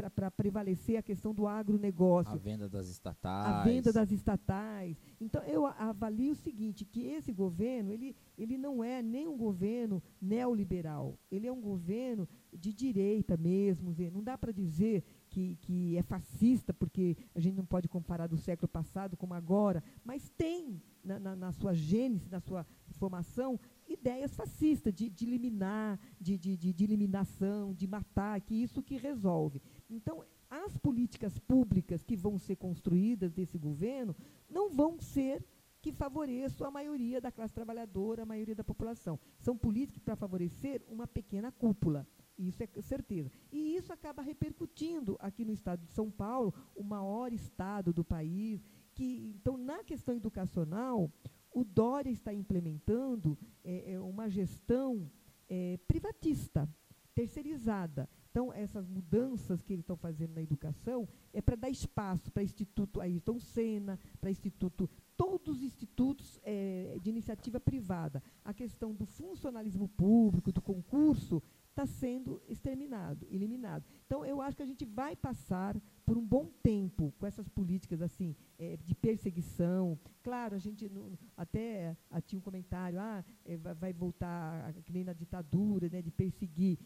Para prevalecer a questão do agronegócio. A venda das estatais. A venda das estatais. Então, eu avalio o seguinte, que esse governo, ele, ele não é nem um governo neoliberal. Ele é um governo de direita mesmo. Não dá para dizer que, que é fascista, porque a gente não pode comparar do século passado como agora, mas tem na, na, na sua gênese, na sua formação, ideias fascistas, de, de eliminar, de, de, de, eliminação, de matar, que isso que resolve. Então, as políticas públicas que vão ser construídas desse governo não vão ser que favoreçam a maioria da classe trabalhadora, a maioria da população. São políticas para favorecer uma pequena cúpula. Isso é certeza. E isso acaba repercutindo aqui no estado de São Paulo, o maior estado do país. Que, então, na questão educacional, o Dória está implementando é, é uma gestão é, privatista, terceirizada. Então, essas mudanças que eles estão fazendo na educação é para dar espaço para Instituto Ayrton Senna, para Instituto, todos os institutos é, de iniciativa privada. A questão do funcionalismo público, do concurso, está sendo exterminado, eliminado. Então, eu acho que a gente vai passar por um bom tempo com essas políticas assim é, de perseguição. Claro, a gente no, até a, tinha um comentário, ah, é, vai voltar que nem na ditadura, né, de perseguir.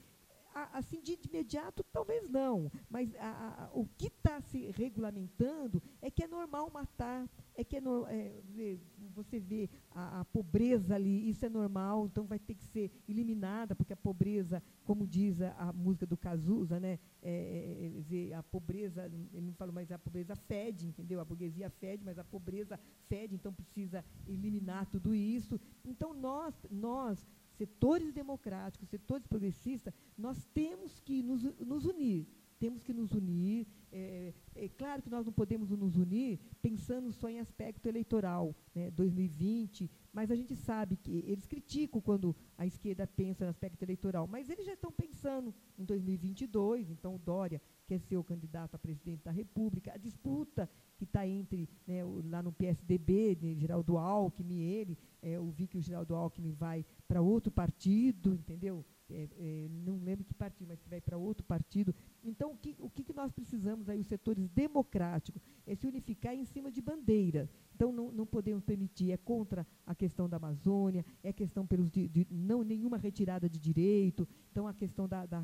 A, assim, de, imediato, talvez não, mas a, o que está se regulamentando é que é normal matar, é que é, no, é você vê a, a, pobreza ali, isso é normal, então vai ter que ser eliminada, porque a pobreza, como diz a, a música do Cazuza, né, é, é, é a pobreza, ele não fala mais a pobreza fede, entendeu? A burguesia fede, mas a pobreza fede, então precisa eliminar tudo isso. Então nós, nós setores democráticos, setores progressistas, nós temos que nos, nos unir temos que nos unir. É, é, claro que nós não podemos nos unir pensando só em aspecto eleitoral, né, 2020, mas a gente sabe que eles criticam quando a esquerda pensa no aspecto eleitoral, mas eles já estão pensando em 2022, então Dória quer ser o candidato a presidente da República, a disputa que está entre, né, lá no PSDB, de Geraldo Alckmin ele, é, eu vi que o Geraldo Alckmin vai para outro partido, entendeu? É, é, não lembro que partido, mas que vai para outro partido. Então, o que, o que nós precisamos aí, os setores democráticos, é se unificar em cima de bandeira. Então, não, não podemos permitir, é contra a questão da Amazônia, é questão pelos de, de não nenhuma retirada de direito, então a questão da, da,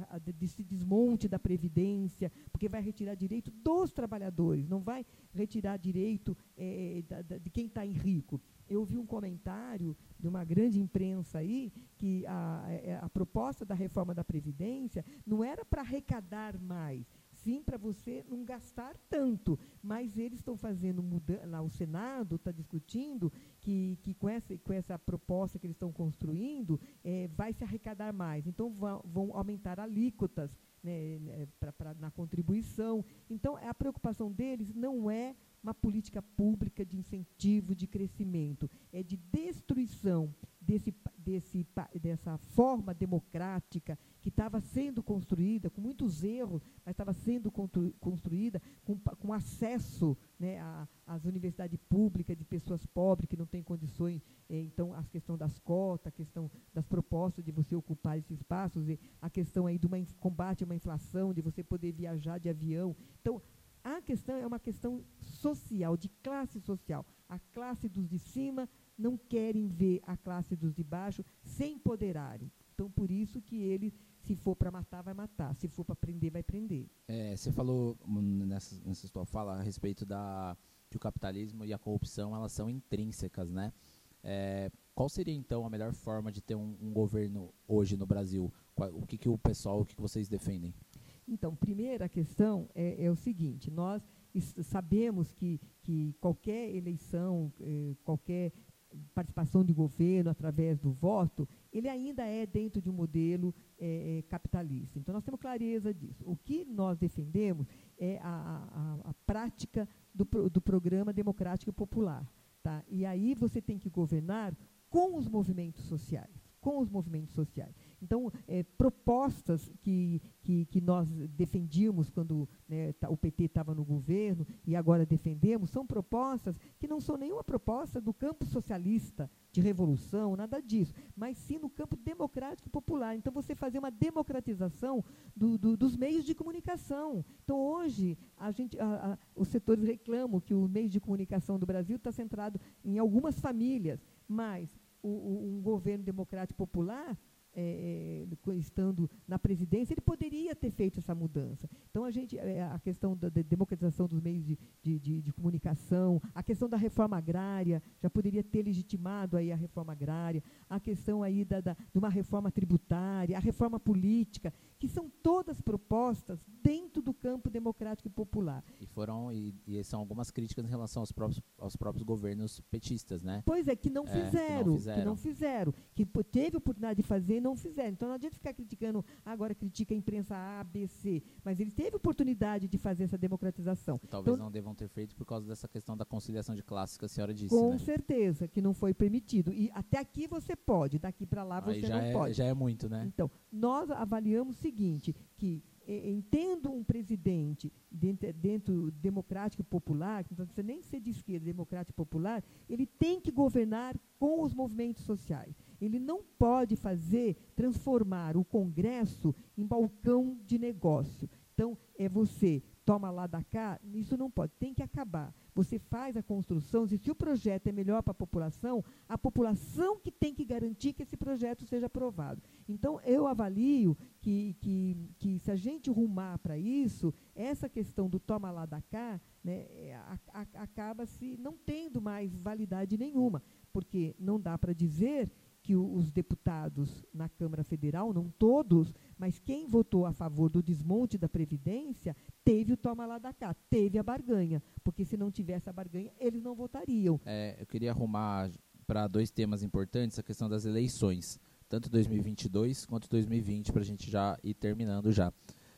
desmonte da Previdência, porque vai retirar direito dos trabalhadores, não vai retirar direito é, da, da, de quem está em rico eu vi um comentário de uma grande imprensa aí que a, a, é, a proposta da reforma da Previdência não era para arrecadar mais, sim para você não gastar tanto. Mas eles estão fazendo mudança, lá o Senado está discutindo que, que com, essa, com essa proposta que eles estão construindo, é, vai se arrecadar mais. Então vão, vão aumentar alíquotas né, né pra, pra, na contribuição. Então a preocupação deles não é uma política pública de incentivo de crescimento, é de destruição desse, desse, dessa forma democrática que estava sendo construída, com muitos erros, mas estava sendo construída com, com acesso né, às universidades públicas de pessoas pobres que não têm condições. É, então, a questão das cotas, a questão das propostas de você ocupar esses espaços, a questão aí do combate a uma inflação, de você poder viajar de avião. Então, a questão é uma questão social, de classe social. A classe dos de cima não querem ver a classe dos de baixo se empoderarem. Então, por isso que ele, se for para matar, vai matar. Se for para prender, vai prender. É, você falou hum, nessa, nessa sua fala a respeito da que o capitalismo e a corrupção elas são intrínsecas, né? É, qual seria então a melhor forma de ter um, um governo hoje no Brasil? Qual, o que, que o pessoal, o que, que vocês defendem? Então, primeira questão é, é o seguinte: nós sabemos que, que qualquer eleição, eh, qualquer participação de governo através do voto, ele ainda é dentro de um modelo eh, capitalista. Então, nós temos clareza disso. O que nós defendemos é a, a, a prática do, do programa democrático popular. Tá? E aí você tem que governar com os movimentos sociais, com os movimentos sociais. Então, é, propostas que, que, que, nós defendíamos quando né, tá, o PT estava no governo e agora defendemos, são propostas que não são nenhuma proposta do campo socialista, de revolução, nada disso, mas sim no campo democrático popular. Então, você fazer uma democratização do, do, dos meios de comunicação. Então, hoje, a gente, a, a, os setores reclamam que o meio de comunicação do Brasil está centrado em algumas famílias, mas o, o, um governo democrático popular é, é, estando na presidência, ele poderia ter feito essa mudança. Então, a, gente, é, a questão da, democratização dos meios de, de, de, de, comunicação, a questão da reforma agrária, já poderia ter legitimado aí a reforma agrária, a questão aí da, da, de uma reforma tributária, a reforma política, que são todas propostas dentro do campo democrático e popular. E foram e, e são algumas críticas em relação aos próprios, aos próprios governos petistas, né? Pois é, que não, é, fizeram, que não fizeram, que não fizeram, que teve oportunidade de fazer e não fizeram. Então não adianta ficar criticando, agora critica a imprensa A, B, C, mas ele teve oportunidade de fazer essa democratização. Talvez então, não devam ter feito por causa dessa questão da conciliação de classes que a senhora disse, Com né? certeza, que não foi permitido. E até aqui você pode, daqui para lá você não é, pode. Já é muito, né? Então, nós avaliamos o seguinte, que entendo um presidente dentro, dentro democrático e popular, que não precisa nem ser de esquerda, democrático e popular, ele tem que governar com os movimentos sociais. Ele não pode fazer, transformar o Congresso em balcão de negócio. Então, é você toma lá da cá, isso não pode, tem que acabar. Você faz a construção, e se o projeto é melhor para a população, a população que tem que garantir que esse projeto seja aprovado. Então, eu avalio que, que, que se a gente rumar para isso, essa questão do toma lá da cá, né, é, acaba se não tendo mais validade nenhuma, porque não dá para dizer que os deputados na Câmara Federal, não todos, mas quem votou a favor do desmonte da Previdência, teve o toma lá da cá, teve a barganha, porque se não tivesse a barganha, eles não votariam. É, eu queria arrumar para dois temas importantes a questão das eleições, tanto 2022 quanto 2020, para a gente já ir terminando já.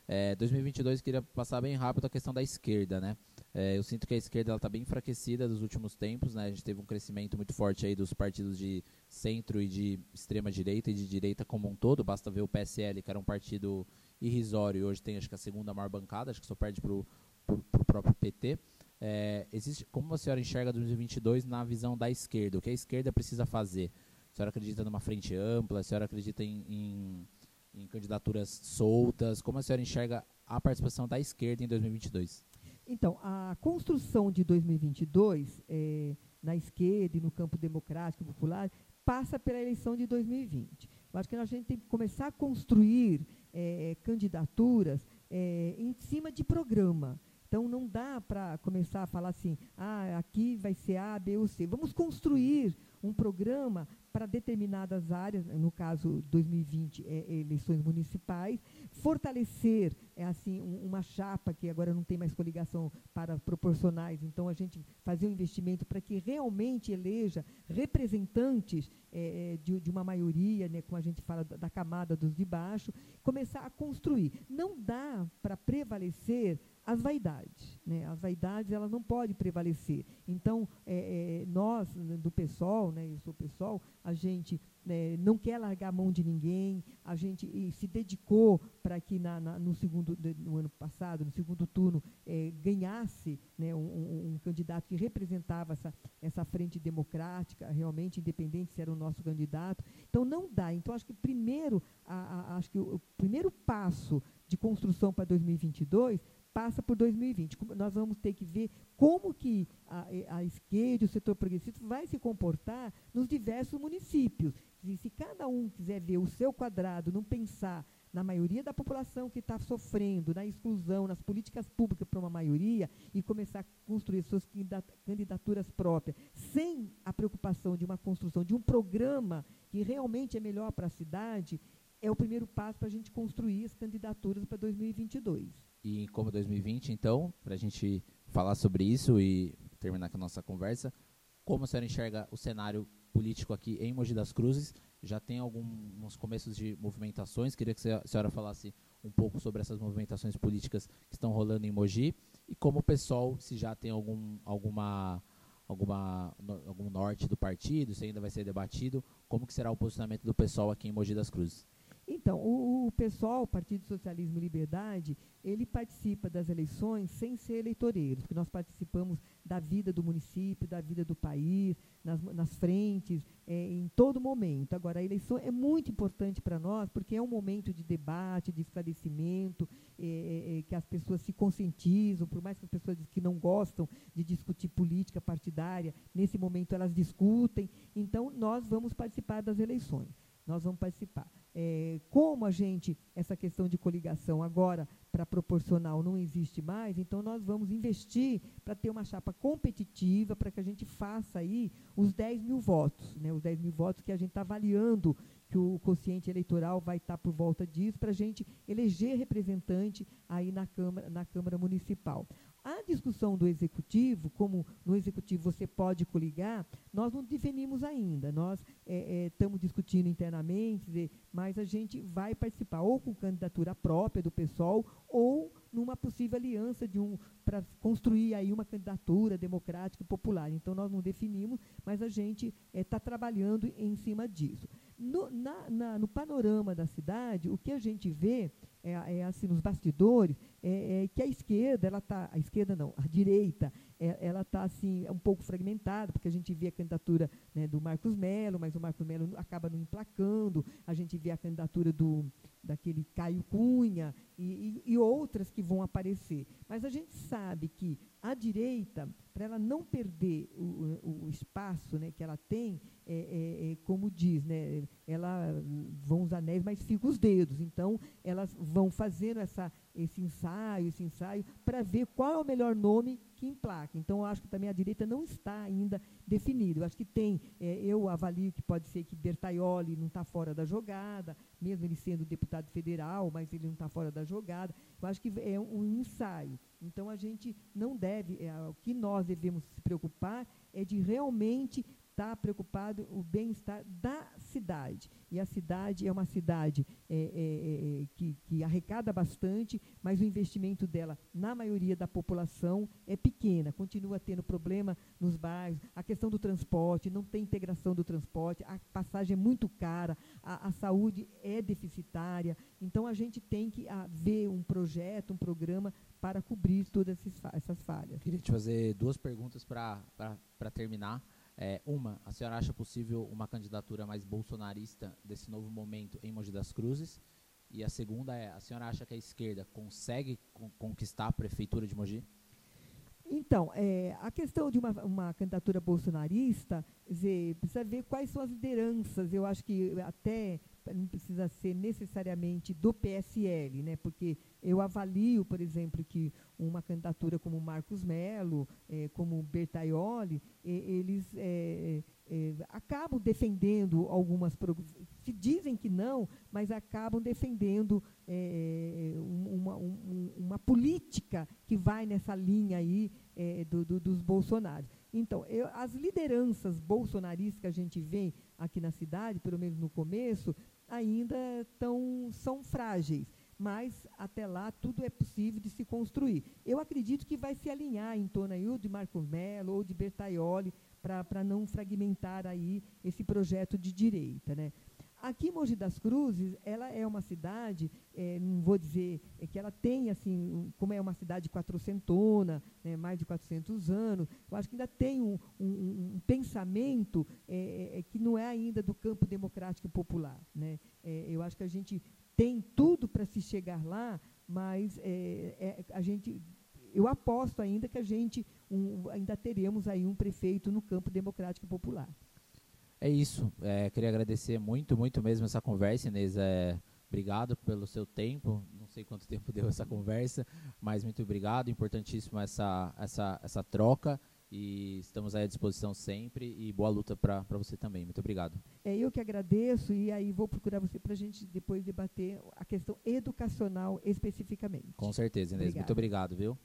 É, 2022 queria passar bem rápido a questão da esquerda, né? É, eu sinto que a esquerda está bem enfraquecida nos últimos tempos, né? A gente teve um crescimento muito forte aí dos partidos de centro e de extrema direita e de direita como um todo. Basta ver o PSL, que era um partido irrisório, e hoje tem acho que a segunda maior bancada, acho que só perde para o próprio PT. É, existe, como a senhora enxerga 2022 na visão da esquerda? O que a esquerda precisa fazer? A senhora acredita numa frente ampla? A senhora acredita em, em, em candidaturas soltas? Como a senhora enxerga a participação da esquerda em 2022? Então, a construção de 2022 é, na esquerda e no campo democrático popular passa pela eleição de 2020. Eu acho que a gente tem que começar a construir é, candidaturas é, em cima de programa. Então, não dá para começar a falar assim, ah, aqui vai ser A, B ou C. Vamos construir um programa para determinadas áreas, no caso 2020 é, é, eleições municipais, fortalecer é assim um, uma chapa que agora não tem mais coligação para proporcionais, então a gente fazer um investimento para que realmente eleja representantes é, é, de, de, uma maioria, né, como a gente fala da, da camada dos de baixo, começar a construir. Não dá para prevalecer as vaidades. Né? As vaidades elas não podem prevalecer. Então, é, é, nós, né, do PSOL, né, eu sou PSOL, a gente né, não quer largar a mão de ninguém, a gente se dedicou para que na, na, no segundo no ano passado, no segundo turno, é, ganhasse né, um, um, um, candidato que representava essa, essa frente democrática, realmente independente se era o nosso candidato. Então não dá. Então acho que primeiro, a, a, acho que o, o primeiro passo de construção para 2022 passa por 2020. Nós vamos ter que ver como que a, a esquerda, o setor progressista, vai se comportar nos diversos municípios. E se cada um quiser ver o seu quadrado, não pensar na maioria da população que está sofrendo, na exclusão, nas políticas públicas para uma maioria, e começar a construir suas candidaturas próprias, sem a preocupação de uma construção de um programa que realmente é melhor para a cidade, é o primeiro passo para a gente construir as candidaturas para 2022. E como 2020, então, para a gente falar sobre isso e terminar com a nossa conversa, como a senhora enxerga o cenário político aqui em Mogi das Cruzes? Já tem alguns começos de movimentações, queria que a senhora falasse um pouco sobre essas movimentações políticas que estão rolando em Mogi e como o pessoal, se já tem algum, alguma, alguma, algum norte do partido, se ainda vai ser debatido, como que será o posicionamento do pessoal aqui em Mogi das Cruzes? Então, o, o pessoal, o Partido Socialismo e Liberdade, ele participa das eleições sem ser eleitoreiro, porque nós participamos da vida do município, da vida do país, nas, nas frentes, é, em todo momento. Agora, a eleição é muito importante para nós, porque é um momento de debate, de esclarecimento, é, é, é, que as pessoas se conscientizam, por mais que as pessoas que não gostam de discutir política partidária, nesse momento elas discutem. Então, nós vamos participar das eleições. Nós vamos participar é, como a gente, essa questão de coligação agora para proporcional não existe mais, então nós vamos investir para ter uma chapa competitiva, para que a gente faça aí os 10 mil votos, né, os 10 mil votos que a gente está avaliando que o quociente eleitoral vai estar tá por volta disso, para a gente eleger representante aí na Câmara, na Câmara Municipal. A discussão do executivo, como no executivo você pode coligar, nós não definimos ainda. Nós estamos é, é, discutindo internamente, mas a gente vai participar ou com candidatura própria do pessoal ou numa possível aliança de um para construir aí uma candidatura democrática e popular. Então nós não definimos, mas a gente está é, trabalhando em cima disso. No, na, na, no panorama da cidade, o que a gente vê é, é assim nos bastidores é, é, que a esquerda ela tá a esquerda não a direita é, ela está assim um pouco fragmentada porque a gente vê a candidatura né, do Marcos Melo mas o Marcos Melo acaba não emplacando a gente vê a candidatura do daquele Caio Cunha e, e, e outras que vão aparecer mas a gente sabe que a direita para ela não perder o, o, o, espaço né, que ela tem, é, é, é, como diz, né, ela vão os anéis, mas ficam os dedos. Então, elas vão fazendo essa, esse ensaio, esse ensaio, para ver qual é o melhor nome que emplaca. Então, eu acho que também a direita não está ainda definida. Eu acho que tem, é, eu avalio que pode ser que Bertaioli não está fora da jogada, mesmo ele sendo deputado federal, mas ele não está fora da jogada. Eu acho que é um ensaio. Então, a gente não deve, é, o que nós devemos se preocupar é de realmente está preocupado o bem-estar da cidade. E a cidade é uma cidade é, é, é, é, que, que, arrecada bastante, mas o investimento dela, na maioria da população, é pequena. Continua tendo problema nos bairros, a questão do transporte, não tem integração do transporte, a passagem é muito cara, a, a saúde é deficitária. Então, a gente tem que a, ver um projeto, um programa para cobrir todas essas falhas. Queria te fazer duas perguntas para terminar. É, uma, a senhora acha possível uma candidatura mais bolsonarista desse novo momento em Mogi das Cruzes? E a segunda é, a senhora acha que a esquerda consegue con conquistar a prefeitura de Mogi? Então, é, a questão de uma, uma candidatura bolsonarista, dizer, precisa ver quais são as lideranças. Eu acho que até não precisa ser necessariamente do PSL, né? porque eu avalio, por exemplo, que uma candidatura como Marcos Melo, é, como Bertaioli, eles é, é acabam defendendo algumas. Se dizem que não, mas acabam defendendo uma, um, uma, política que vai nessa linha aí do, do, dos bolsonaros. Então, eu, as lideranças bolsonaristas que a gente vê aqui na cidade, pelo menos no começo, ainda tão, são frágeis. Mas, até lá, tudo é possível de se construir. Eu acredito que vai se alinhar em torno aí, ou de Marco Melo ou de Bertaioli, para não fragmentar aí esse projeto de direita. Né? Aqui, Mogi das Cruzes, ela é uma cidade, é, não vou dizer é que ela tem, assim, como é uma cidade quatrocentona, né, mais de 400 anos, eu acho que ainda tem um, um, um pensamento é, é, é, que não é ainda do campo democrático popular. Né? É, eu acho que a gente tem tudo para se chegar lá, mas a gente, eu aposto ainda que a gente um, ainda teremos aí um prefeito no campo democrático popular. É isso. É, queria agradecer muito, muito mesmo essa conversa, Inês. É, obrigado pelo seu tempo. Não sei quanto tempo deu essa conversa, mas muito obrigado. Importantíssimo essa, essa, essa troca. E estamos à disposição sempre. E boa luta para você também. Muito obrigado. É eu que agradeço. E aí vou procurar você para a gente depois debater a questão educacional especificamente. Com certeza, Inês. Obrigada. Muito obrigado, viu?